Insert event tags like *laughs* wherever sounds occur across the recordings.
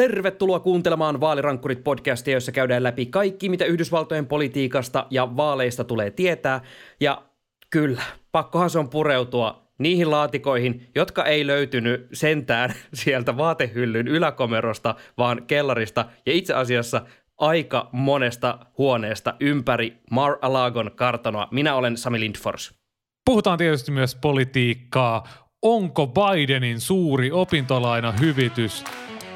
Tervetuloa kuuntelemaan Vaalirankkurit podcastia, jossa käydään läpi kaikki, mitä Yhdysvaltojen politiikasta ja vaaleista tulee tietää. Ja kyllä, pakkohan se on pureutua niihin laatikoihin, jotka ei löytynyt sentään *laughs* sieltä vaatehyllyn yläkomerosta, vaan kellarista ja itse asiassa aika monesta huoneesta ympäri Mar-a-Lagon kartanoa. Minä olen Sami Lindfors. Puhutaan tietysti myös politiikkaa. Onko Bidenin suuri opintolaina hyvitys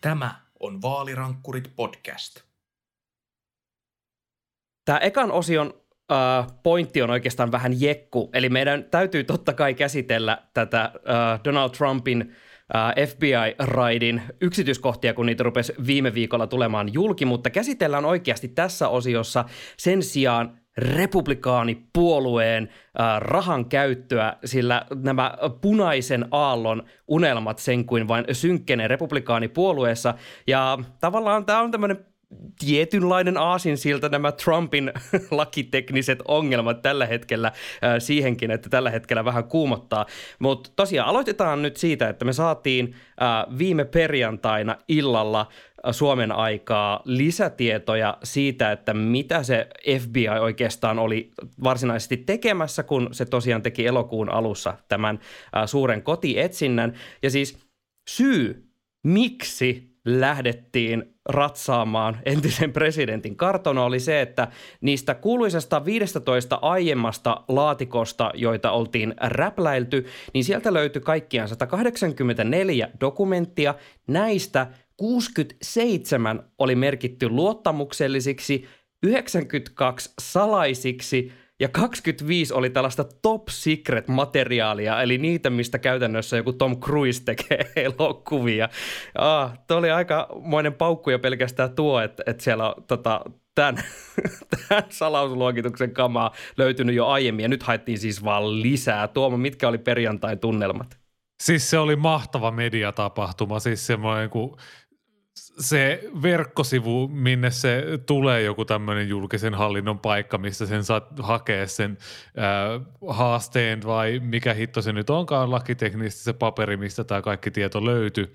Tämä on Vaalirankkurit podcast. Tämä ekan osion äh, pointti on oikeastaan vähän jekku, eli meidän täytyy totta kai käsitellä tätä äh, Donald Trumpin äh, FBI-raidin yksityiskohtia, kun niitä rupesi viime viikolla tulemaan julki, mutta käsitellään oikeasti tässä osiossa sen sijaan republikaanipuolueen äh, rahan käyttöä, sillä nämä punaisen aallon unelmat sen kuin vain synkkenee republikaanipuolueessa. Ja tavallaan tämä on tämmöinen tietynlainen aasinsilta nämä Trumpin *laughs* lakitekniset ongelmat tällä hetkellä äh, siihenkin, että tällä hetkellä vähän kuumottaa. Mutta tosiaan aloitetaan nyt siitä, että me saatiin äh, viime perjantaina illalla Suomen aikaa lisätietoja siitä, että mitä se FBI oikeastaan oli varsinaisesti tekemässä, kun se tosiaan teki elokuun alussa tämän suuren kotietsinnän. Ja siis syy, miksi lähdettiin ratsaamaan entisen presidentin kartona oli se, että niistä kuuluisesta 15 aiemmasta laatikosta, joita oltiin räpläilty, niin sieltä löytyi kaikkiaan 184 dokumenttia. Näistä 67 oli merkitty luottamuksellisiksi, 92 salaisiksi – ja 25 oli tällaista top secret materiaalia, eli niitä, mistä käytännössä joku Tom Cruise tekee *laughs* elokuvia. Ah, tuo oli aikamoinen paukku jo pelkästään tuo, että, että siellä on tota, tämän, *laughs* tämän salausluokituksen kamaa löytynyt jo aiemmin, ja nyt haettiin siis vaan lisää. Tuomo, mitkä oli perjantain tunnelmat? Siis se oli mahtava mediatapahtuma, siis semmoinen kuin se verkkosivu, minne se tulee joku tämmöinen julkisen hallinnon paikka, missä sen saat hakea sen äh, haasteen vai mikä hitto se nyt onkaan lakiteknisesti se paperi, mistä tämä kaikki tieto löytyy,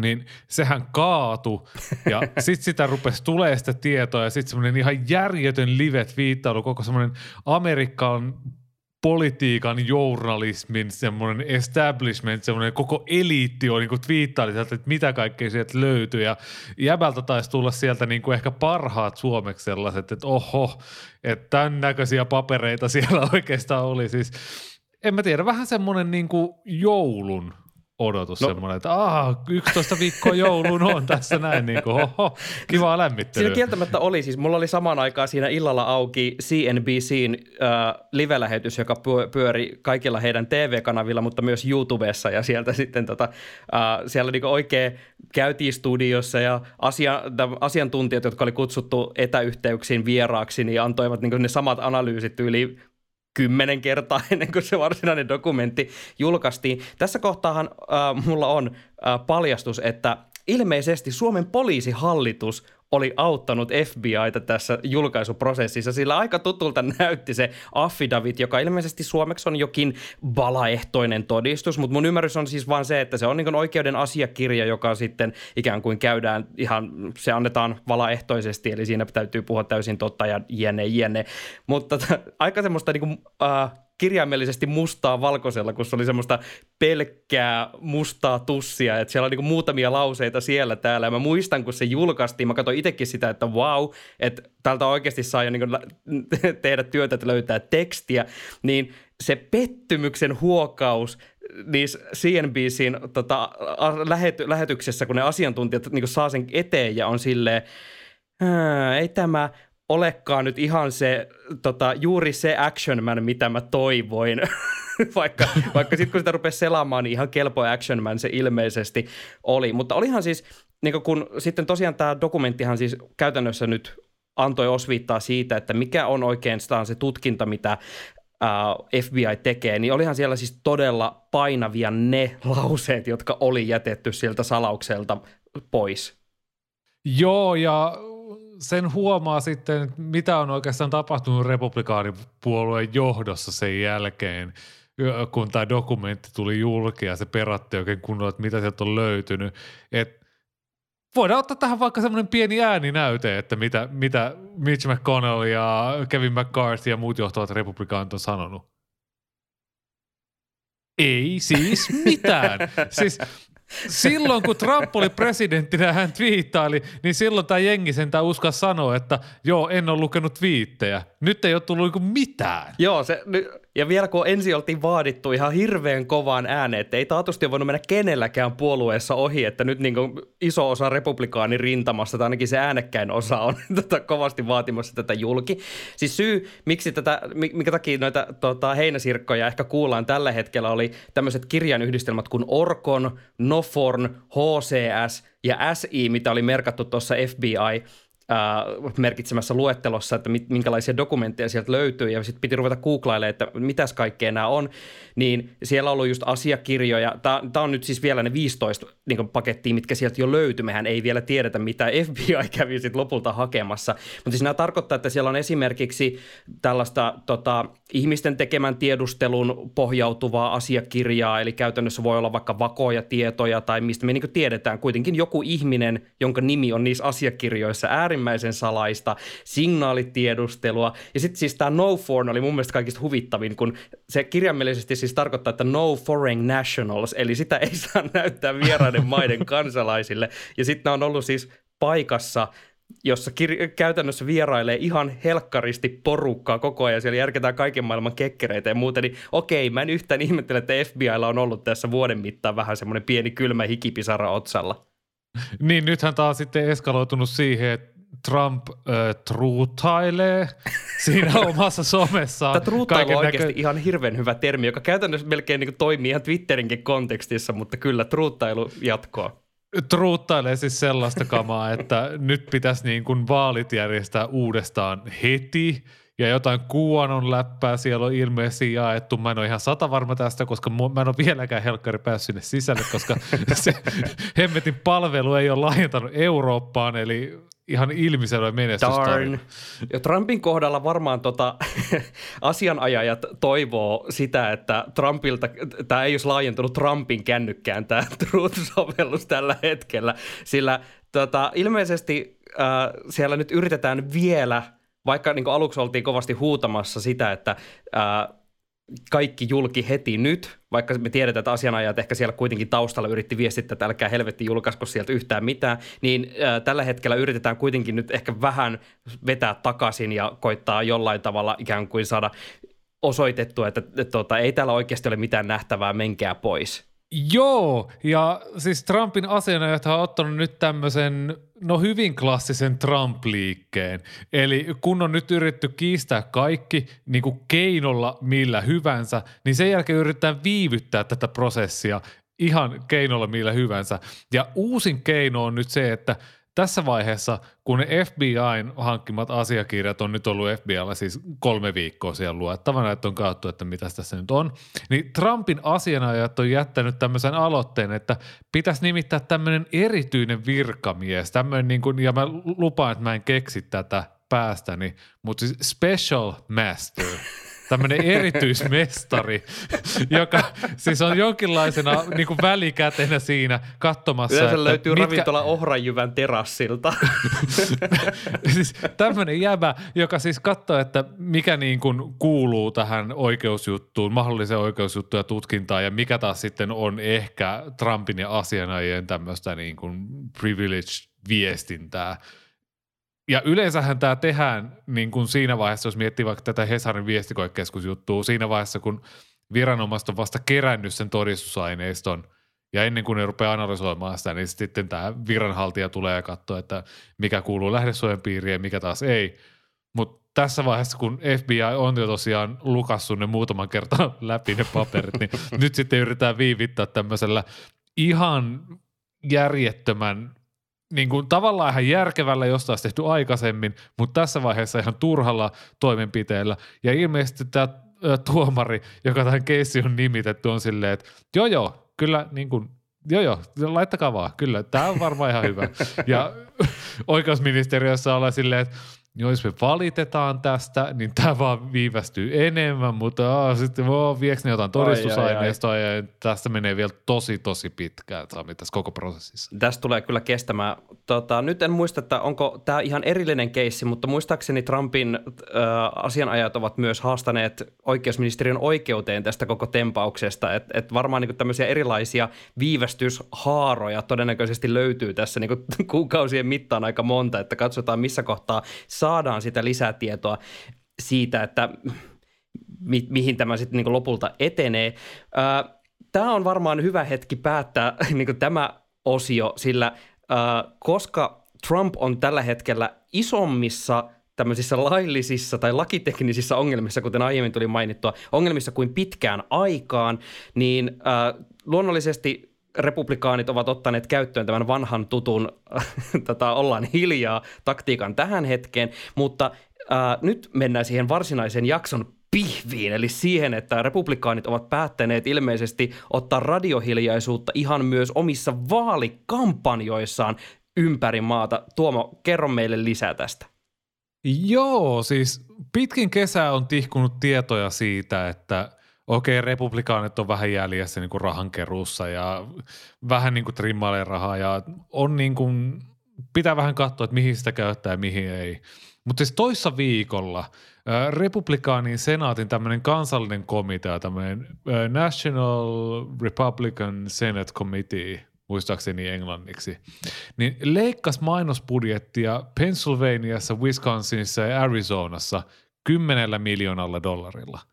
niin sehän kaatu ja *laughs* sitten sitä rupesi tulee sitä tietoa ja sitten semmoinen ihan järjetön livet viittailu, koko semmoinen Amerikan politiikan journalismin semmoinen establishment, semmoinen koko eliitti on niin twiittaili sieltä, että mitä kaikkea sieltä löytyy. Ja jäbältä taisi tulla sieltä niin kuin ehkä parhaat suomeksi sellaiset, että oho, että tämän näköisiä papereita *laughs* siellä oikeastaan oli. Siis en mä tiedä, vähän semmoinen niin kuin joulun odotus no. semmoinen, että aha, 11 viikkoa jouluun on tässä näin, niin kuin, oho, kivaa lämmittelyä. Siinä kieltämättä oli, siis mulla oli samaan aikaan siinä illalla auki CNBCin äh, live-lähetys, joka pyöri kaikilla heidän TV-kanavilla, mutta myös YouTubessa ja sieltä sitten tota, äh, siellä niin oikein käytiin studiossa ja asia, asiantuntijat, jotka oli kutsuttu etäyhteyksiin vieraaksi, niin antoivat niin ne samat analyysit yli kymmenen kertaa *laughs* ennen kuin se varsinainen dokumentti julkaistiin. Tässä kohtaahan äh, mulla on äh, paljastus, että ilmeisesti Suomen poliisihallitus oli auttanut FBIta tässä julkaisuprosessissa, sillä aika tutulta näytti se affidavit, joka ilmeisesti suomeksi on jokin valaehtoinen todistus, mutta mun ymmärrys on siis vaan se, että se on niin oikeuden asiakirja, joka sitten ikään kuin käydään ihan, se annetaan valaehtoisesti, eli siinä täytyy puhua täysin totta ja jne, jne. Mutta t- aika semmoista niin kuin, äh, kirjaimellisesti mustaa valkoisella, kun se oli semmoista pelkkää mustaa tussia, että siellä on niin muutamia lauseita siellä täällä. Ja mä muistan, kun se julkaistiin, mä katsoin itsekin sitä, että wow, että täältä oikeasti saa jo niin *laughs* tehdä työtä, että löytää tekstiä, niin se pettymyksen huokaus niissä CNBCin tota, lähety, lähetyksessä, kun ne asiantuntijat niin saa sen eteen ja on silleen, ei tämä olekaan nyt ihan se, tota, juuri se action man, mitä mä toivoin. *laughs* vaikka vaikka sitten kun sitä rupesi selaamaan, niin ihan kelpo action man se ilmeisesti oli. Mutta olihan siis niin kun sitten tosiaan tämä dokumenttihan siis käytännössä nyt antoi osviittaa siitä, että mikä on oikeastaan se tutkinta, mitä FBI tekee, niin olihan siellä siis todella painavia ne lauseet, jotka oli jätetty sieltä salaukselta pois. Joo, ja sen huomaa sitten, mitä on oikeastaan tapahtunut republikaanipuolueen johdossa sen jälkeen, kun tämä dokumentti tuli julki ja se peratti oikein kunnolla, että mitä sieltä on löytynyt. Et voidaan ottaa tähän vaikka semmoinen pieni ääninäyte, että mitä, mitä Mitch McConnell ja Kevin McCarthy ja muut johtavat republikaanit on sanonut. Ei siis mitään. *laughs* siis silloin kun Trump oli presidenttinä hän twiittaili, niin silloin tämä jengi sentään uskaa sanoa, että joo, en ole lukenut viittejä. Nyt ei ole tullut niinku mitään. Joo, se, ja vielä kun ensin oltiin vaadittu ihan hirveän kovaan ääneen, että ei taatusti ole voinut mennä kenelläkään puolueessa ohi, että nyt niin iso osa republikaani rintamassa, tai ainakin se äänekkäin osa on *laughs* tätä kovasti vaatimassa tätä julki. Siis syy, miksi tätä, mikä takia noita tota, heinäsirkkoja ehkä kuullaan tällä hetkellä, oli tämmöiset kirjanyhdistelmät kuin Orkon, Noforn, HCS ja SI, mitä oli merkattu tuossa FBI äh, merkitsemässä luettelossa, että mit, minkälaisia dokumentteja sieltä löytyy, ja sitten piti ruveta googlailemaan, että mitäs kaikkea nämä on, niin siellä on ollut just asiakirjoja, tämä on nyt siis vielä ne 15 niin pakettia, mitkä sieltä jo löytyy, mehän ei vielä tiedetä, mitä FBI kävi sitten lopulta hakemassa, mutta siis nämä tarkoittaa, että siellä on esimerkiksi tällaista tota, ihmisten tekemän tiedustelun pohjautuvaa asiakirjaa, eli käytännössä voi olla vaikka vakoja tietoja tai mistä me niin tiedetään. Kuitenkin joku ihminen, jonka nimi on niissä asiakirjoissa äärimmäisen salaista, signaalitiedustelua ja sitten siis tämä no foreign oli mun mielestä kaikista huvittavin, kun se kirjaimellisesti siis käyttää että no foreign nationals, eli sitä ei *laughs* saa näyttää vieraiden *laughs* maiden kansalaisille ja sitten on ollut siis paikassa, jossa kir- käytännössä vierailee ihan helkkaristi porukkaa koko ajan. Siellä järketään kaiken maailman kekkereitä ja muuta. Niin okei, mä en yhtään ihmettele, että FBIlla on ollut tässä vuoden mittaan vähän semmoinen pieni kylmä hikipisara otsalla. Niin, nythän tämä on sitten eskaloitunut siihen, että Trump äh, truutailee *laughs* siinä omassa somessaan. Tämä truutailu on oikeasti näkö... ihan hirveän hyvä termi, joka käytännössä melkein niin toimii ihan Twitterinkin kontekstissa, mutta kyllä truuttailu jatkoa truuttailee siis sellaista kamaa, että nyt pitäisi niin kuin vaalit järjestää uudestaan heti ja jotain kuonon läppää siellä on ilmeisesti jaettu. Mä en ole ihan sata varma tästä, koska mä en ole vieläkään helkkari päässyt sinne sisälle, koska *laughs* se hemmetin palvelu ei ole laajentanut Eurooppaan, eli ihan ilmiselvä menestystarina. Ja Trumpin kohdalla varmaan tota, *laughs* asianajajat toivoo sitä, että Trumpilta, tämä ei olisi laajentunut Trumpin kännykkään tämä *laughs* Truth-sovellus tällä hetkellä, sillä tota, ilmeisesti äh, siellä nyt yritetään vielä, vaikka niin aluksi oltiin kovasti huutamassa sitä, että äh, kaikki julki heti nyt, vaikka me tiedetään, että asianajat ehkä siellä kuitenkin taustalla yritti viestittää, että älkää helvetti julkaisko sieltä yhtään mitään, niin äh, tällä hetkellä yritetään kuitenkin nyt ehkä vähän vetää takaisin ja koittaa jollain tavalla ikään kuin saada osoitettua, että, että, että tota, ei täällä oikeasti ole mitään nähtävää, menkää pois. Joo, ja siis Trumpin asianajat on ottanut nyt tämmöisen, no hyvin klassisen Trump-liikkeen. Eli kun on nyt yritetty kiistää kaikki niin kuin keinolla millä hyvänsä, niin sen jälkeen yritetään viivyttää tätä prosessia ihan keinolla millä hyvänsä. Ja uusin keino on nyt se, että – tässä vaiheessa, kun FBIn hankkimat asiakirjat on nyt ollut FBIlla siis kolme viikkoa siellä luettavana, että on katsottu, että mitä tässä nyt on, niin Trumpin asianajat on jättänyt tämmöisen aloitteen, että pitäisi nimittää tämmöinen erityinen virkamies, tämmöinen niin kuin, ja mä lupaan, että mä en keksi tätä päästäni, mutta siis special master *laughs* – tämmöinen erityismestari, joka siis on jonkinlaisena niin kuin välikätenä siinä katsomassa. Yleensä että löytyy mitkä... ravintola Ohrajyvän terassilta. *laughs* siis tämmöinen jäbä, joka siis katsoo, että mikä niin kuin kuuluu tähän oikeusjuttuun, mahdolliseen oikeusjuttuun ja tutkintaan ja mikä taas sitten on ehkä Trumpin ja asianajien tämmöistä niin kuin privilege-viestintää ja yleensähän tämä tehdään niin kuin siinä vaiheessa, jos miettii vaikka tätä Hesarin viestikoekeskusjuttua, siinä vaiheessa, kun viranomaiset on vasta kerännyt sen todistusaineiston ja ennen kuin ne rupeaa analysoimaan sitä, niin sitten tämä viranhaltija tulee ja katsoo, että mikä kuuluu lähdesuojan piiriin ja mikä taas ei. Mutta tässä vaiheessa, kun FBI on jo tosiaan lukassut ne muutaman kertaa *laughs* läpi ne paperit, niin nyt sitten yritetään viivittää tämmöisellä ihan järjettömän niin kuin, tavallaan ihan järkevällä, josta olisi tehty aikaisemmin, mutta tässä vaiheessa ihan turhalla toimenpiteellä. Ja ilmeisesti tämä tuomari, joka tähän keissi on nimitetty, on silleen, että joo joo, kyllä niin kuin, joo joo, laittakaa vaan, kyllä, tämä on varmaan ihan hyvä. *laughs* Ja oikeusministeriössä ollaan silleen, että jos me valitetaan tästä, niin tämä vaan viivästyy enemmän, mutta aa, sitten oh, viekö ne jotain todistusaineistoa ja tästä menee vielä tosi tosi pitkään Sami tässä koko prosessissa. Tästä tulee kyllä kestämään. Tota, nyt en muista, että onko tämä ihan erillinen keissi, mutta muistaakseni Trumpin äh, asianajat ovat myös haastaneet oikeusministeriön oikeuteen tästä koko tempauksesta, että et varmaan niin tämmöisiä erilaisia viivästyshaaroja todennäköisesti löytyy tässä niin *laughs* kuukausien mittaan aika monta, että katsotaan missä kohtaa saadaan sitä lisätietoa siitä, että mi- mihin tämä sitten niin lopulta etenee. Tämä on varmaan hyvä hetki päättää *laughs* niin tämä osio, sillä koska Trump on tällä hetkellä isommissa tämmöisissä laillisissa tai lakiteknisissä ongelmissa, kuten aiemmin tuli mainittua, ongelmissa kuin pitkään aikaan, niin äh, luonnollisesti republikaanit ovat ottaneet käyttöön tämän vanhan tutun *laughs* tota, ollaan hiljaa taktiikan tähän hetkeen, mutta ää, nyt mennään siihen varsinaisen jakson pihviin, eli siihen, että republikaanit ovat päättäneet ilmeisesti ottaa radiohiljaisuutta ihan myös omissa vaalikampanjoissaan ympäri maata. Tuomo, kerro meille lisää tästä. Joo, siis pitkin kesää on tihkunut tietoja siitä, että okei, republikaanit on vähän jäljessä niin kuin rahankeruussa ja vähän niin kuin trimmailee rahaa ja on niin kuin, pitää vähän katsoa, että mihin sitä käyttää ja mihin ei. Mutta siis toissa viikolla republikaanin senaatin tämmöinen kansallinen komitea, tämmöinen National Republican Senate Committee, muistaakseni englanniksi, niin leikkasi mainosbudjettia Pennsylvaniassa, Wisconsinissa ja Arizonassa kymmenellä miljoonalla dollarilla –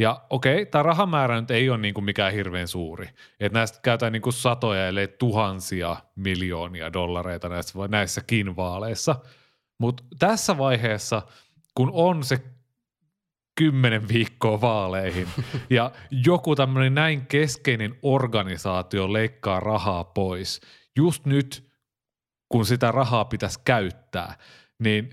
ja okei, tämä rahamäärä nyt ei ole niin kuin mikään hirveän suuri. Että näistä käytetään niin kuin satoja, ellei tuhansia miljoonia dollareita näissä, näissäkin vaaleissa. Mutta tässä vaiheessa, kun on se kymmenen viikkoa vaaleihin *laughs* ja joku tämmöinen näin keskeinen organisaatio leikkaa rahaa pois, just nyt kun sitä rahaa pitäisi käyttää, niin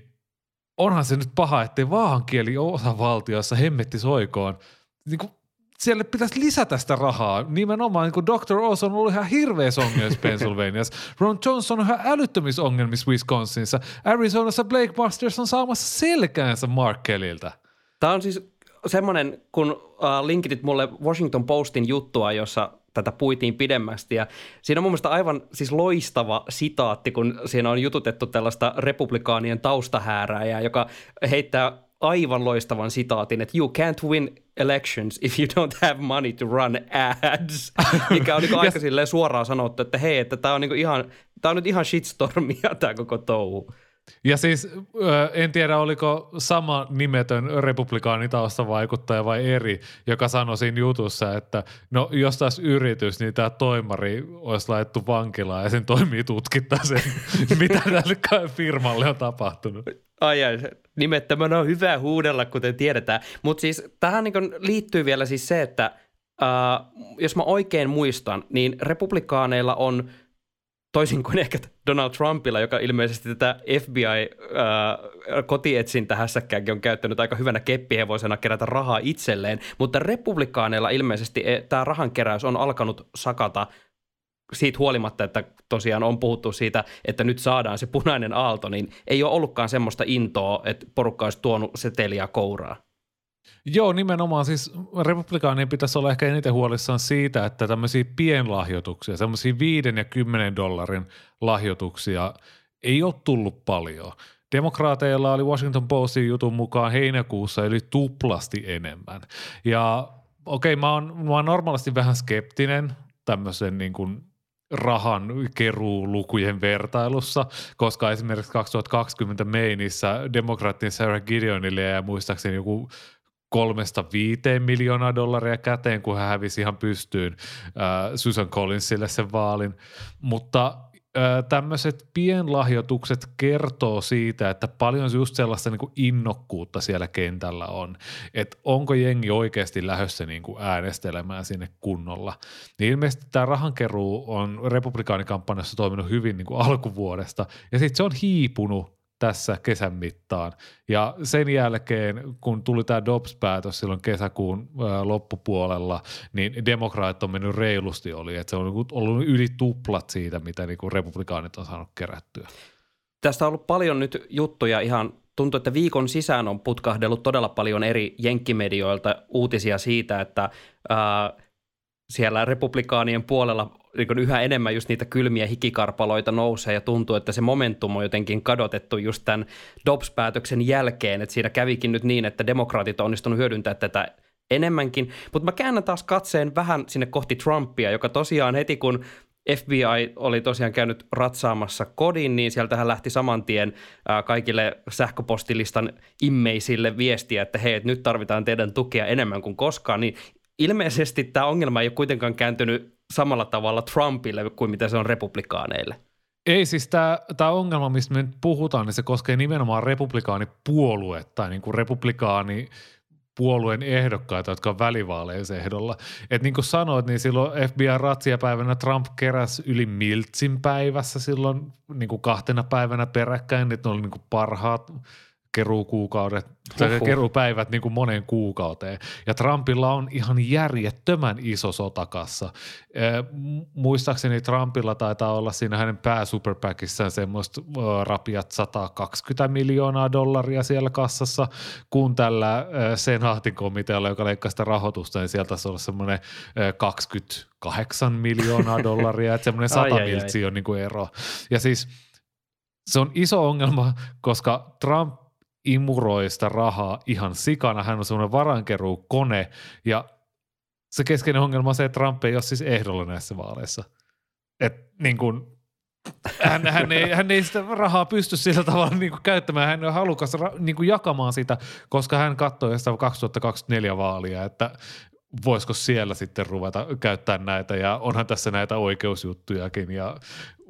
onhan se nyt paha, ettei vaahankieli osavaltiossa hemmetti soikoon – niin kuin, siellä pitäisi lisätä sitä rahaa. Nimenomaan niin kuin Dr. Oz on ollut ihan hirveässä ongelmissa *laughs* Pennsylvaniassa. Ron Johnson on ihan älyttömissä ongelmissa Wisconsinissa. Arizonassa Blake Masters on saamassa selkäänsä Mark Kelliltä. Tämä on siis semmoinen, kun uh, linkitit mulle Washington Postin juttua, jossa tätä puitiin pidemmästi. Ja siinä on mun mielestä aivan siis loistava sitaatti, kun siinä on jututettu tällaista republikaanien taustahäärää, joka heittää aivan loistavan sitaatin, että you can't win elections if you don't have money to run ads, *laughs* mikä on niin aika suoraan sanottu, että hei, että tämä on, niin ihan, tää on nyt ihan shitstormia tämä koko touhu. Ja siis en tiedä, oliko sama nimetön republikaanitausta vaikuttaja vai eri, joka sanoi siinä jutussa, että no jos taas yritys, niin tämä toimari olisi laittu vankilaan ja sen toimii tutkittaa sen, *laughs* mitä tälle firmalle on tapahtunut. Ai ai, nimettömän on hyvä huudella, kuten tiedetään. Mutta siis tähän niin liittyy vielä siis se, että äh, jos mä oikein muistan, niin republikaaneilla on toisin kuin ehkä Donald Trumpilla, joka ilmeisesti tätä FBI-kotietsintä äh, hässäkkäänkin on käyttänyt aika hyvänä keppihevosena kerätä rahaa itselleen, mutta republikaaneilla ilmeisesti e, tämä rahankeräys on alkanut sakata siitä huolimatta, että tosiaan on puhuttu siitä, että nyt saadaan se punainen aalto, niin ei ole ollutkaan semmoista intoa, että porukka olisi tuonut seteliä kouraa. Joo, nimenomaan siis republikaanien pitäisi olla ehkä eniten huolissaan siitä, että tämmöisiä pienlahjoituksia, semmoisia viiden ja kymmenen dollarin lahjoituksia ei ole tullut paljon. Demokraateilla oli Washington Postin jutun mukaan heinäkuussa yli tuplasti enemmän. Ja okei, okay, mä, oon, mä oon normaalisti vähän skeptinen tämmöisen niin kuin rahan keruulukujen vertailussa, koska esimerkiksi 2020 Mainissä demokraattien Sarah Gideonille ja muistaakseni joku kolmesta viiteen miljoonaa dollaria käteen, kun hän hävisi ihan pystyyn äh, Susan Collinsille sen vaalin. Mutta tämmöiset pienlahjoitukset kertoo siitä, että paljon just sellaista niin kuin innokkuutta siellä kentällä on, että onko jengi oikeasti lähdössä niin kuin äänestelemään sinne kunnolla. Niin ilmeisesti tämä rahankeruu on republikaanikampanjassa toiminut hyvin niin kuin alkuvuodesta ja sitten se on hiipunut tässä kesän mittaan. Ja sen jälkeen, kun tuli tämä Dobbs-päätös silloin kesäkuun loppupuolella, niin demokraatit on mennyt reilusti oli, että se on niinku ollut yli tuplat siitä, mitä niin kuin republikaanit on saanut kerättyä. Tästä on ollut paljon nyt juttuja ihan tuntuu, että viikon sisään on putkahdellut todella paljon eri jenkkimedioilta uutisia siitä, että ää, siellä republikaanien puolella niin yhä enemmän just niitä kylmiä hikikarpaloita nousee ja tuntuu, että se momentum on jotenkin kadotettu just tämän Dobbs-päätöksen jälkeen, että siinä kävikin nyt niin, että demokraatit on onnistunut hyödyntämään tätä enemmänkin, mutta mä käännän taas katseen vähän sinne kohti Trumpia, joka tosiaan heti kun FBI oli tosiaan käynyt ratsaamassa kodin, niin sieltähän lähti saman tien kaikille sähköpostilistan immeisille viestiä, että hei, nyt tarvitaan teidän tukea enemmän kuin koskaan, niin ilmeisesti tämä ongelma ei ole kuitenkaan kääntynyt samalla tavalla Trumpille kuin mitä se on republikaaneille. Ei siis tämä ongelma, mistä me nyt puhutaan, niin se koskee nimenomaan republikaanipuoluetta tai niin kuin republikaani puolueen ehdokkaita, jotka on välivaaleissa ehdolla. Et niin kuin sanoit, niin silloin FBI-ratsiapäivänä Trump keräsi yli miltsin päivässä silloin niin kuin kahtena päivänä peräkkäin, että ne oli niin kuin parhaat keruukuukaudet, tai keruupäivät niin kuin moneen kuukauteen. Ja Trumpilla on ihan järjettömän iso sotakassa. Muistaakseni Trumpilla taitaa olla siinä hänen pääsuperpackissään semmoista rapiat 120 miljoonaa dollaria siellä kassassa, kun tällä senaatin komitealla, joka leikkaa sitä rahoitusta, niin sieltä taisi olla semmoinen 28 miljoonaa *laughs* dollaria, että semmoinen 100 miltsiä on niin kuin ero. Ja siis se on iso ongelma, koska Trump imuroi sitä rahaa ihan sikana. Hän on semmoinen varankeruukone ja se keskeinen ongelma on se, että Trump ei ole siis ehdolla näissä vaaleissa. Et niin kuin, hän, hän, ei, hän ei sitä rahaa pysty sillä tavalla niin käyttämään. Hän on halukas niin jakamaan sitä, koska hän katsoi sitä 2024 vaalia, että voisiko siellä sitten ruveta käyttää näitä ja onhan tässä näitä oikeusjuttujakin ja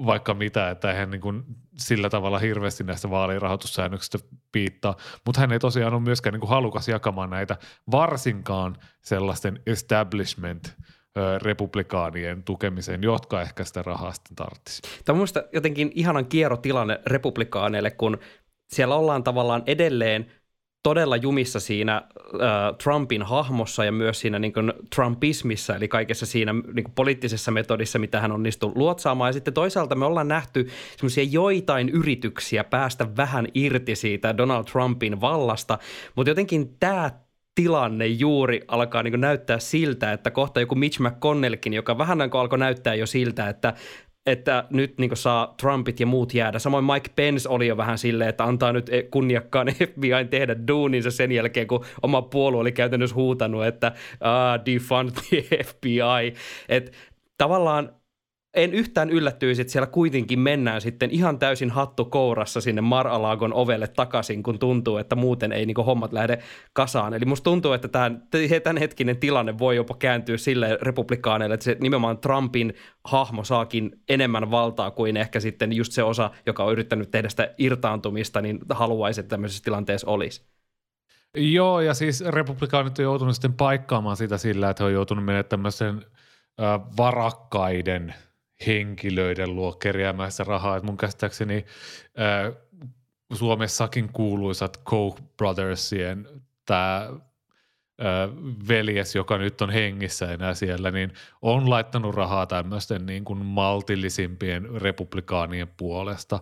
vaikka mitä, että hän niin sillä tavalla hirveästi näistä vaalirahoitussäännöksistä piittaa, mutta hän ei tosiaan ole myöskään niin halukas jakamaan näitä varsinkaan sellaisten establishment republikaanien tukemiseen, jotka ehkä sitä rahaa sitten tarvitsisi. Tämä on jotenkin ihanan kierrotilanne republikaaneille, kun siellä ollaan tavallaan edelleen todella jumissa siinä äh, Trumpin hahmossa ja myös siinä niin kuin Trumpismissa, eli kaikessa siinä niin kuin poliittisessa metodissa, mitä hän onnistuu luotsaamaan. Ja sitten toisaalta me ollaan nähty semmoisia joitain yrityksiä päästä vähän irti siitä Donald Trumpin vallasta, mutta jotenkin tämä tilanne juuri alkaa niin näyttää siltä, että kohta joku Mitch McConnellkin, joka vähän niin alkoi näyttää jo siltä, että että nyt niin saa Trumpit ja muut jäädä. Samoin Mike Pence oli jo vähän silleen, että antaa nyt kunniakkaan *laughs* FBI tehdä duuninsa sen jälkeen, kun oma puolue oli käytännössä huutanut, että ah, defund the *laughs* FBI. Et tavallaan en yhtään yllättyisi, että siellä kuitenkin mennään sitten ihan täysin hattu kourassa sinne Mar-Alagon ovelle takaisin, kun tuntuu, että muuten ei niin hommat lähde kasaan. Eli musta tuntuu, että tämän, tämänhetkinen tilanne voi jopa kääntyä sille republikaaneille, että se nimenomaan Trumpin hahmo saakin enemmän valtaa kuin ehkä sitten just se osa, joka on yrittänyt tehdä sitä irtaantumista, niin haluaisi, että tämmöisessä tilanteessa olisi. Joo, ja siis republikaanit on joutunut sitten paikkaamaan sitä sillä, että he on joutunut menemään tämmöisen varakkaiden – henkilöiden luo kerjäämään sitä rahaa. Et mun käsittääkseni ää, Suomessakin kuuluisat Koch Brothersien tämä veljes, joka nyt on hengissä enää siellä, niin on laittanut rahaa tämmöisten niin kuin maltillisimpien republikaanien puolesta.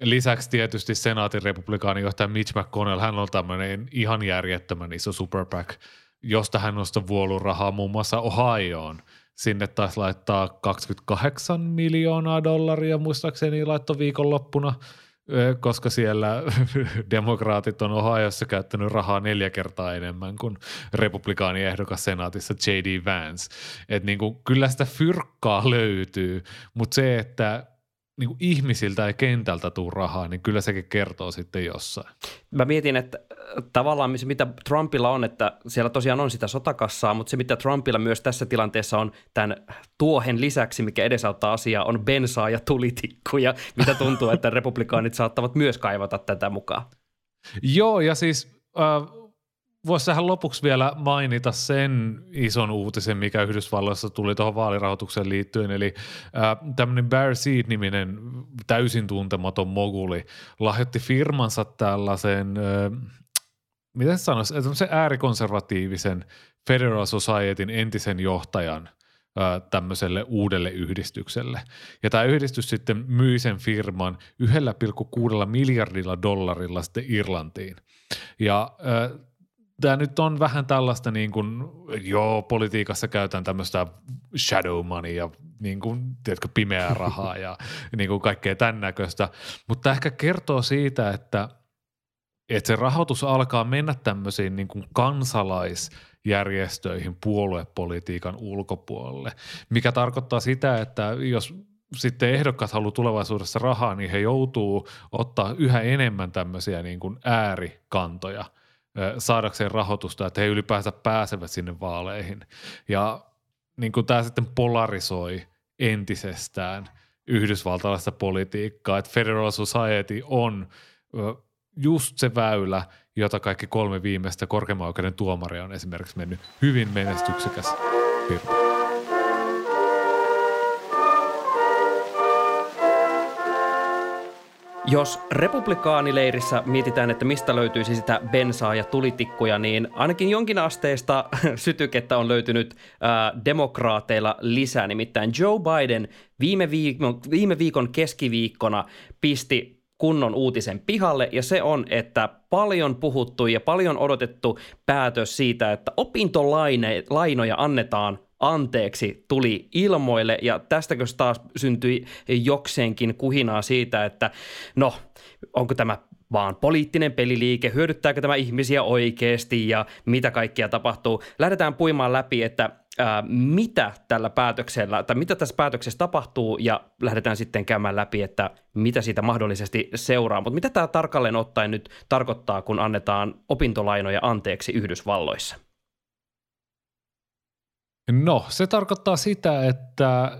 Lisäksi tietysti senaatin republikaanijohtaja Mitch McConnell, hän on tämmöinen ihan järjettömän iso super PAC, josta hän on sitä rahaa muun muassa Ohioon – Sinne taisi laittaa 28 miljoonaa dollaria, muistaakseni laitto viikonloppuna, koska siellä *laughs* demokraatit on Ohiossa käyttänyt rahaa neljä kertaa enemmän kuin republikaaniehdokas senaatissa J.D. Vance. Et niin kuin, kyllä sitä fyrkkaa löytyy, mutta se, että niin kuin ihmisiltä ja kentältä tuu rahaa, niin kyllä sekin kertoo sitten jossain. Mä mietin, että äh, tavallaan se, mitä Trumpilla on, että siellä tosiaan on sitä sotakassaa, mutta se, mitä Trumpilla myös tässä tilanteessa on tämän tuohen lisäksi, mikä edesauttaa asiaa, on bensaa ja tulitikkuja, mitä tuntuu, että *laughs* republikaanit saattavat myös kaivata tätä mukaan. Joo, ja siis äh, voisi tähän lopuksi vielä mainita sen ison uutisen, mikä Yhdysvalloissa tuli tuohon vaalirahoitukseen liittyen, eli tämmöinen Bear Seed-niminen täysin tuntematon moguli lahjoitti firmansa tällaisen, miten sanoisi, tämmöisen äärikonservatiivisen Federal Societyn entisen johtajan tämmöiselle uudelle yhdistykselle. Ja tämä yhdistys sitten myi sen firman 1,6 miljardilla dollarilla sitten Irlantiin. Ja tämä nyt on vähän tällaista niin kuin, joo, politiikassa käytetään tämmöistä shadow money ja niin kuin, tiedätkö, pimeää rahaa ja *laughs* niin kuin kaikkea tämän näköistä, mutta ehkä kertoo siitä, että, että se rahoitus alkaa mennä tämmöisiin niin kuin kansalaisjärjestöihin puoluepolitiikan ulkopuolelle, mikä tarkoittaa sitä, että jos sitten ehdokkaat haluaa tulevaisuudessa rahaa, niin he joutuu ottaa yhä enemmän tämmöisiä niin kuin äärikantoja – saadakseen rahoitusta, että he ylipäänsä pääsevät sinne vaaleihin. Ja niin kuin tämä sitten polarisoi entisestään yhdysvaltalaista politiikkaa, että Federal Society on just se väylä, jota kaikki kolme viimeistä korkeimman oikeuden tuomaria on esimerkiksi mennyt hyvin menestyksekäs firma. Jos republikaanileirissä mietitään, että mistä löytyisi sitä bensaa ja tulitikkuja, niin ainakin jonkin asteista *laughs* sytykettä on löytynyt ää, demokraateilla lisää. Nimittäin Joe Biden viime viikon, viime viikon keskiviikkona pisti kunnon uutisen pihalle, ja se on, että paljon puhuttu ja paljon odotettu päätös siitä, että opintolainoja annetaan anteeksi tuli ilmoille ja tästäkö taas syntyi jokseenkin kuhinaa siitä, että no onko tämä vaan poliittinen peliliike, hyödyttääkö tämä ihmisiä oikeasti ja mitä kaikkia tapahtuu. Lähdetään puimaan läpi, että ää, mitä tällä päätöksellä, tai mitä tässä päätöksessä tapahtuu ja lähdetään sitten käymään läpi, että mitä siitä mahdollisesti seuraa. Mutta mitä tämä tarkalleen ottaen nyt tarkoittaa, kun annetaan opintolainoja anteeksi Yhdysvalloissa? No, se tarkoittaa sitä, että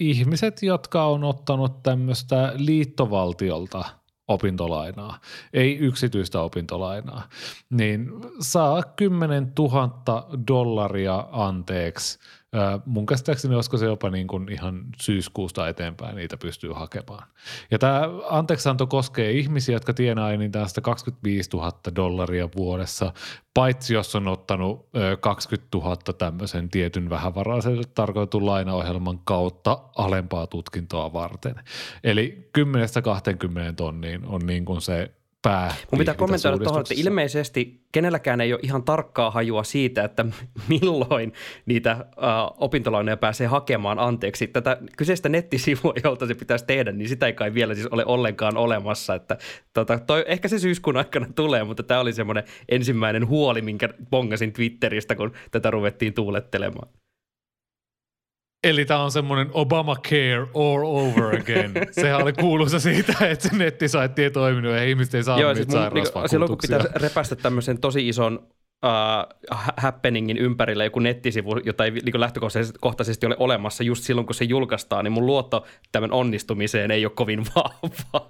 ihmiset, jotka on ottanut tämmöistä liittovaltiolta opintolainaa, ei yksityistä opintolainaa, niin saa 10 000 dollaria anteeksi – mun käsittääkseni olisiko se jopa niin kuin ihan syyskuusta eteenpäin niitä pystyy hakemaan. Ja tämä anteeksianto koskee ihmisiä, jotka tienaa enintään 25 000 dollaria vuodessa, paitsi jos on ottanut 20 000 tämmöisen tietyn vähävaraisen tarkoitun lainaohjelman kautta alempaa tutkintoa varten. Eli 10-20 tonniin on niin kuin se pää. Mun pitää kommentoida tuohon, että ilmeisesti kenelläkään ei ole ihan tarkkaa hajua siitä, että *laughs* milloin niitä uh, opintolainoja pääsee hakemaan anteeksi. Tätä kyseistä nettisivua, jolta se pitäisi tehdä, niin sitä ei kai vielä siis ole ollenkaan olemassa. Että, tota, toi, ehkä se syyskuun aikana tulee, mutta tämä oli semmoinen ensimmäinen huoli, minkä bongasin Twitteristä, kun tätä ruvettiin tuulettelemaan. Eli tämä on semmoinen Obamacare all over again. *laughs* Sehän oli kuuluisa siitä, että se nettisaitti ei toiminut ja ihmiset ei saanut Joo, siis niitä niin, Silloin kun pitäisi repästä tämmöisen tosi ison uh, happeningin ympärille joku nettisivu, jota ei niin lähtökohtaisesti ole olemassa just silloin, kun se julkaistaan, niin mun luotto tämän onnistumiseen ei ole kovin *laughs* vahva.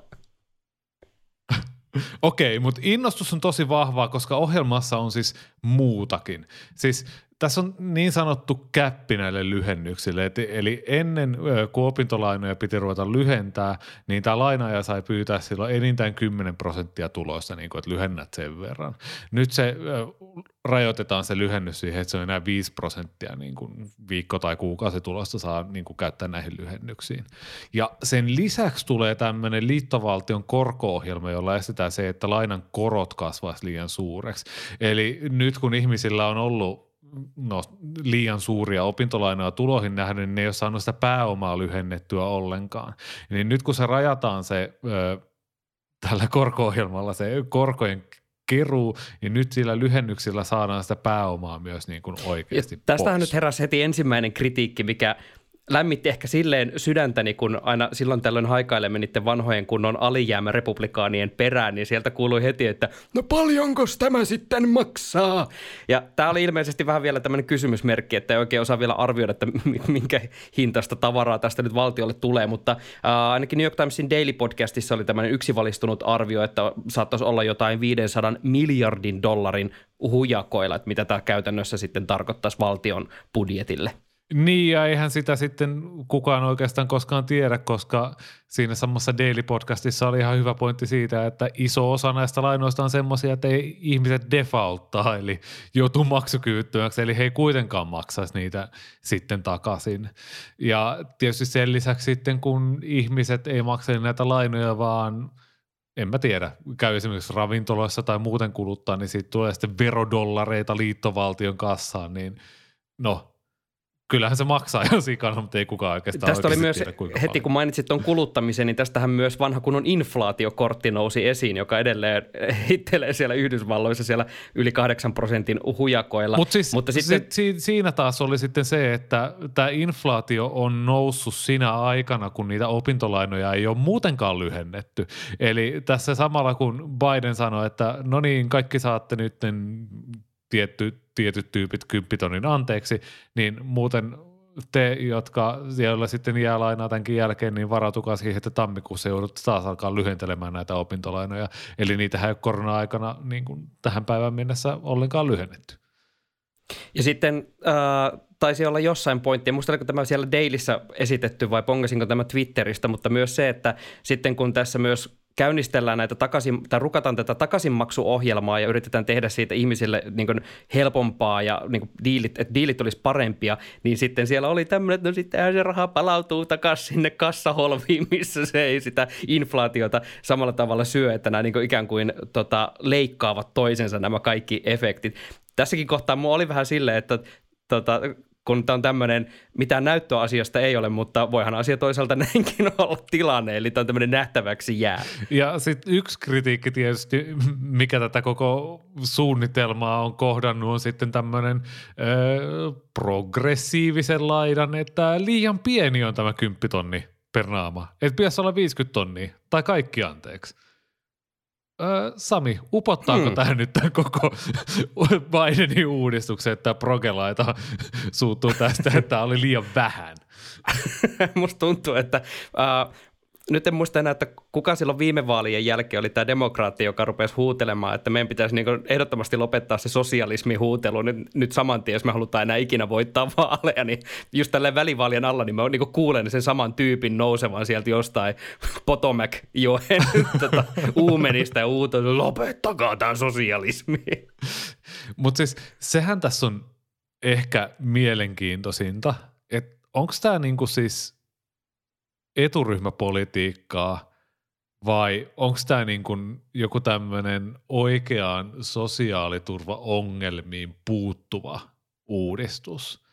Okei, mutta innostus on tosi vahvaa, koska ohjelmassa on siis muutakin. Siis tässä on niin sanottu käppi näille lyhennyksille, et, eli ennen kun opintolainoja piti ruveta lyhentää, niin tämä lainaaja sai pyytää silloin enintään 10 prosenttia tuloista, niin että lyhennät sen verran. Nyt se rajoitetaan se lyhennys siihen, että se on enää 5 prosenttia niin kuin viikko- tai kuukausitulosta saa niin käyttää näihin lyhennyksiin. Ja sen lisäksi tulee tämmöinen liittovaltion korko-ohjelma, jolla estetään se, että lainan korot kasvaisi liian suureksi. Eli nyt kun ihmisillä on ollut no, liian suuria opintolainoja tuloihin nähden, niin ne ei ole saanut sitä pääomaa lyhennettyä ollenkaan. Niin nyt kun se rajataan se ö, tällä korko-ohjelmalla se korkojen keruu, niin nyt sillä lyhennyksillä saadaan sitä pääomaa myös niin kuin oikeasti ja Tästähän pois. nyt heräsi heti ensimmäinen kritiikki, mikä lämmitti ehkä silleen sydäntäni, kun aina silloin tällöin haikailemme niiden vanhojen kunnon alijäämä republikaanien perään, niin sieltä kuului heti, että no paljonko tämä sitten maksaa? Ja tämä oli ilmeisesti vähän vielä tämmöinen kysymysmerkki, että ei oikein osaa vielä arvioida, että minkä hintasta tavaraa tästä nyt valtiolle tulee, mutta äh, ainakin New York Timesin Daily Podcastissa oli tämmöinen yksivalistunut arvio, että saattaisi olla jotain 500 miljardin dollarin hujakoilla, että mitä tämä käytännössä sitten tarkoittaisi valtion budjetille. Niin, ja eihän sitä sitten kukaan oikeastaan koskaan tiedä, koska siinä samassa Daily Podcastissa oli ihan hyvä pointti siitä, että iso osa näistä lainoista on semmoisia, että ei ihmiset defaulttaa, eli joutuu maksukyvyttömäksi, eli he ei kuitenkaan maksaisi niitä sitten takaisin. Ja tietysti sen lisäksi sitten, kun ihmiset ei maksa näitä lainoja, vaan en mä tiedä, käy esimerkiksi ravintoloissa tai muuten kuluttaa, niin siitä tulee sitten verodollareita liittovaltion kassaan, niin no kyllähän se maksaa jo sikana, mutta ei kukaan oikeastaan Tästä oli myös, tiedä, heti paljon. kun mainitsit tuon kuluttamisen, niin tästähän myös vanha kunnon inflaatiokortti nousi esiin, joka edelleen hittelee siellä Yhdysvalloissa siellä yli 8 prosentin hujakoilla. Mut siis, mutta sitten, si, siinä taas oli sitten se, että tämä inflaatio on noussut sinä aikana, kun niitä opintolainoja ei ole muutenkaan lyhennetty. Eli tässä samalla kun Biden sanoi, että no niin, kaikki saatte nyt tietty, tietyt tyypit kymppitonin anteeksi, niin muuten te, jotka siellä sitten jää lainaa tämänkin jälkeen, niin varautukaa siihen, että tammikuussa joudut taas alkaa lyhentelemään näitä opintolainoja. Eli niitä ei korona-aikana niin kuin tähän päivään mennessä ollenkaan lyhennetty. Ja sitten äh, taisi olla jossain pointti, muista oliko tämä siellä Dailyssä esitetty vai pongasinko tämä Twitteristä, mutta myös se, että sitten kun tässä myös käynnistellään näitä takaisin, tai rukataan tätä takaisinmaksuohjelmaa ja yritetään tehdä siitä ihmisille niin kuin helpompaa ja niin kuin diilit, että diilit olisi parempia, niin sitten siellä oli tämmöinen, että no sittenhän se raha palautuu takaisin sinne kassaholviin, missä se ei sitä inflaatiota samalla tavalla syö, että nämä niin kuin ikään kuin tota, leikkaavat toisensa nämä kaikki efektit. Tässäkin kohtaa mulla oli vähän silleen, että tota, kun tämä on tämmöinen, mitään näyttöä asiasta ei ole, mutta voihan asia toisaalta *laughs* näinkin olla tilanne, eli tämä on tämmöinen nähtäväksi jää. Ja sitten yksi kritiikki tietysti, mikä tätä koko suunnitelmaa on kohdannut, on sitten tämmöinen öö, progressiivisen laidan, että liian pieni on tämä kymppitonni per naama. Että pitäisi olla 50 tonnia, tai kaikki anteeksi. Öö, Sami, upottaako hmm. tähän nyt tämän koko *laughs* Bidenin uudistuksen, että progelaita suuttuu tästä, että tämä oli liian vähän? *laughs* Musta tuntuu, että uh, nyt en muista enää, että kuka silloin viime vaalien jälkeen oli tämä demokraatti, joka rupesi huutelemaan, että meidän pitäisi niin ehdottomasti lopettaa se sosialismi huutelu nyt, nyt saman tien, jos me halutaan enää ikinä voittaa *laughs* vaaleja, niin just tällä välivaalien alla, niin mä niin kuulen sen saman tyypin nousevan sieltä jostain *laughs* Potomac-joen *laughs* tota, uumenista ja uuto, lopettakaa tämä sosialismi. Mutta siis sehän tässä on ehkä mielenkiintoisinta, että onko tämä niinku siis – eturyhmäpolitiikkaa vai onko tämä niin joku tämmöinen oikeaan sosiaaliturvaongelmiin puuttuva uudistus?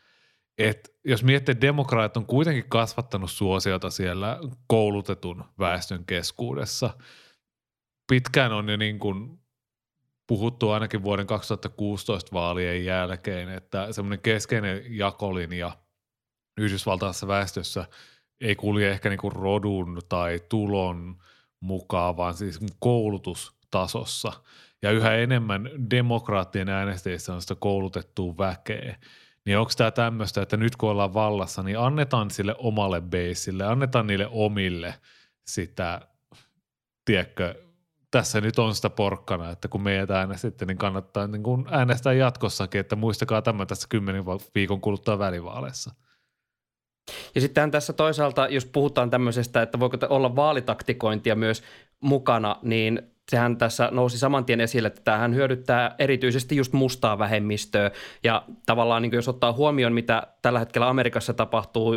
Et jos miettii, että demokraat on kuitenkin kasvattanut suosiota siellä koulutetun väestön keskuudessa. Pitkään on jo niin kuin puhuttu ainakin vuoden 2016 vaalien jälkeen, että semmoinen keskeinen jakolinja Yhdysvaltaisessa väestössä – ei kulje ehkä niinku rodun tai tulon mukaan, vaan siis koulutustasossa. Ja yhä enemmän demokraattien äänestäjissä on sitä koulutettua väkeä. Niin onko tämä tämmöistä, että nyt kun ollaan vallassa, niin annetaan sille omalle beisille, annetaan niille omille sitä, tiedätkö, tässä nyt on sitä porkkana, että kun meidät äänestitte, niin kannattaa niin kun äänestää jatkossakin, että muistakaa tämä tässä kymmenen viikon kuluttua välivaaleissa – ja sitten tässä toisaalta, jos puhutaan tämmöisestä, että voiko olla vaalitaktikointia myös mukana, niin sehän tässä nousi saman tien esille, että tämähän hyödyttää erityisesti just mustaa vähemmistöä. Ja tavallaan niin jos ottaa huomioon, mitä tällä hetkellä Amerikassa tapahtuu,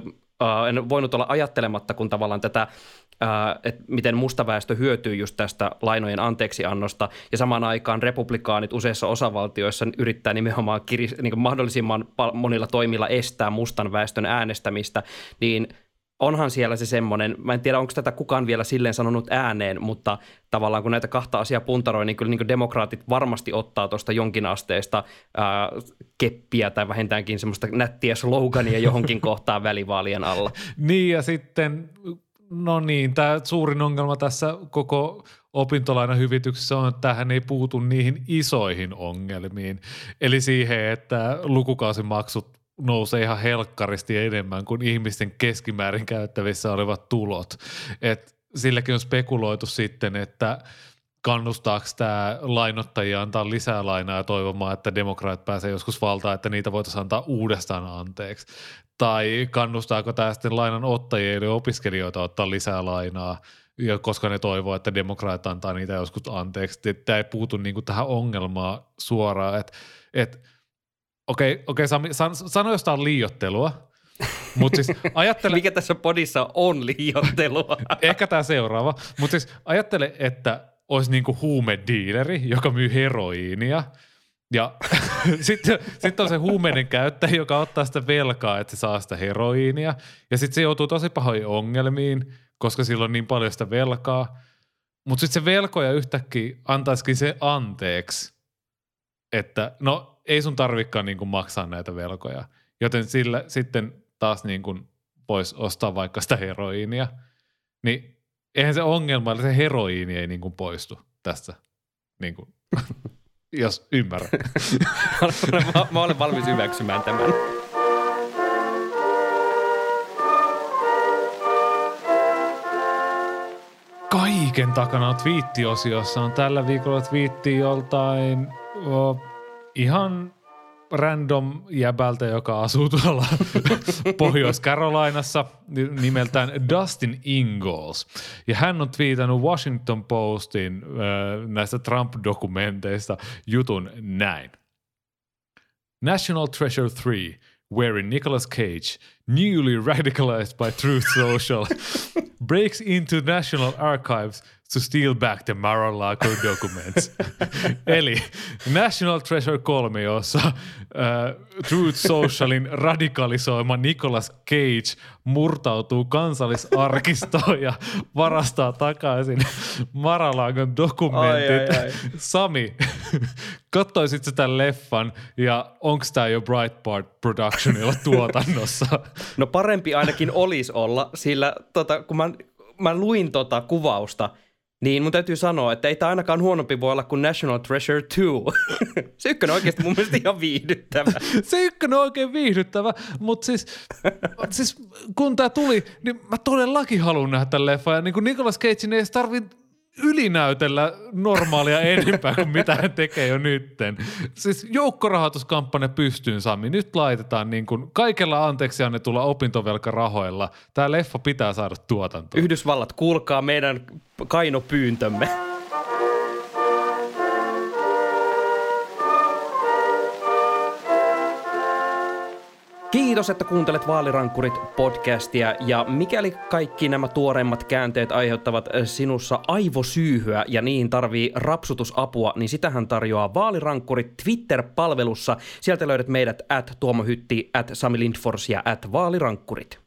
en voinut olla ajattelematta, kun tavallaan tätä että miten mustaväestö hyötyy just tästä lainojen anteeksiannosta, ja samaan aikaan republikaanit useissa osavaltioissa yrittää nimenomaan kiris, niin mahdollisimman monilla toimilla estää mustan väestön äänestämistä, niin onhan siellä se semmoinen, mä en tiedä onko tätä kukaan vielä silleen sanonut ääneen, mutta tavallaan kun näitä kahta asiaa puntaroi, niin kyllä niin demokraatit varmasti ottaa tuosta jonkin asteesta ää, keppiä tai vähintäänkin semmoista nättiä slogania johonkin *laughs* kohtaan välivaalien alla. Niin ja sitten, no niin, tämä suurin ongelma tässä koko opintolainahyvityksessä on, että tähän ei puutu niihin isoihin ongelmiin. Eli siihen, että lukukausimaksut nousee ihan helkkaristi enemmän kuin ihmisten keskimäärin käyttävissä olevat tulot. Et silläkin on spekuloitu sitten, että kannustaako tämä lainottajia antaa lisää lainaa ja toivomaan, että demokraat pääsee joskus valtaan, että niitä voitaisiin antaa uudestaan anteeksi. Tai kannustaako tämä sitten lainanottajia eli opiskelijoita ottaa lisää lainaa, koska ne toivoo, että demokraat antaa niitä joskus anteeksi. Tämä ei puutu niinku tähän ongelmaan suoraan, että et, okei, okei Sami, san, sano jostain liiottelua, mutta siis *laughs* ajattele... Mikä tässä podissa on liiottelua? *laughs* ehkä tämä seuraava, mutta siis ajattele, että olisi niinku huumediileri, joka myy heroiinia, ja *laughs* sitten sit on se huumeiden käyttäjä, joka ottaa sitä velkaa, että se saa sitä heroiinia. Ja sitten se joutuu tosi pahoihin ongelmiin, koska sillä on niin paljon sitä velkaa. Mutta sitten se velkoja yhtäkkiä antaisikin se anteeksi, että no ei sun tarvikaan niin kuin maksaa näitä velkoja. Joten sillä sitten taas niin kuin voisi ostaa vaikka sitä heroiinia. Niin eihän se ongelma, että se heroiini ei niin kuin poistu tästä, niin kuin, jos ymmärrän. *laughs* mä, mä olen valmis hyväksymään tämän. Kaiken takana on twiittiosiossa on tällä viikolla twiitti joltain oh, ihan random jäbältä, joka asuu tuolla *laughs* Pohjois-Carolinassa nimeltään Dustin Ingalls. Ja hän on twiitannut Washington Postin äh, näistä Trump-dokumenteista jutun näin. National Treasure 3, wherein Nicolas Cage, newly radicalized by Truth Social, *laughs* breaks into National Archives – to steal back the Mar-a-Lago documents. *laughs* Eli National Treasure 3, jossa uh, Truth Socialin radikalisoima Nicolas Cage murtautuu kansallisarkistoon ja varastaa takaisin Mar-a-Lagon dokumentit. Ai, ai, ai. Sami, katsoisit tämän leffan ja onko tämä jo Breitbart Productionilla tuotannossa? No parempi ainakin olisi olla, sillä tota, kun mä, mä luin tota kuvausta – niin, mun täytyy sanoa, että ei tämä ainakaan huonompi voi olla kuin National Treasure 2. *laughs* se ykkönen on oikeasti mun mielestä ihan viihdyttävä. *laughs* se ykkönen on oikein viihdyttävä, mutta siis, siis kun tämä tuli, niin mä todellakin haluan nähdä tämän leffan. Ja niin kuin Nicolas Cage ei tarvitse ylinäytellä normaalia *laughs* enempää kuin mitä hän tekee jo nytten. Siis joukkorahoituskampanja pystyyn, Sami. Nyt laitetaan niin kuin kaikella anteeksi annetulla opintovelkarahoilla. Tämä leffa pitää saada tuotantoon. Yhdysvallat, kuulkaa meidän kainopyyntömme. Kiitos, että kuuntelet Vaalirankkurit podcastia ja mikäli kaikki nämä tuoreimmat käänteet aiheuttavat sinussa aivosyyhyä ja niin tarvii rapsutusapua, niin sitähän tarjoaa Vaalirankkurit Twitter-palvelussa. Sieltä löydät meidät at Tuomo Hytti, at Sami Lindfors ja at Vaalirankkurit.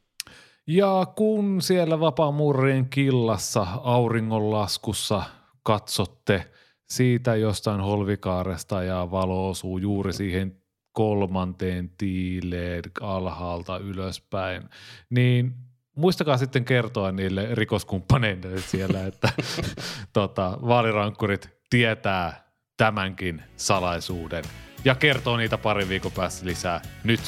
Ja kun siellä vapaamurrien killassa auringonlaskussa katsotte siitä jostain holvikaaresta ja valo osuu juuri siihen kolmanteen tiileen alhaalta ylöspäin, niin muistakaa sitten kertoa niille rikoskumppaneille siellä, *laughs* että tota, vaalirankkurit tietää tämänkin salaisuuden. Ja kertoo niitä parin viikon päästä lisää nyt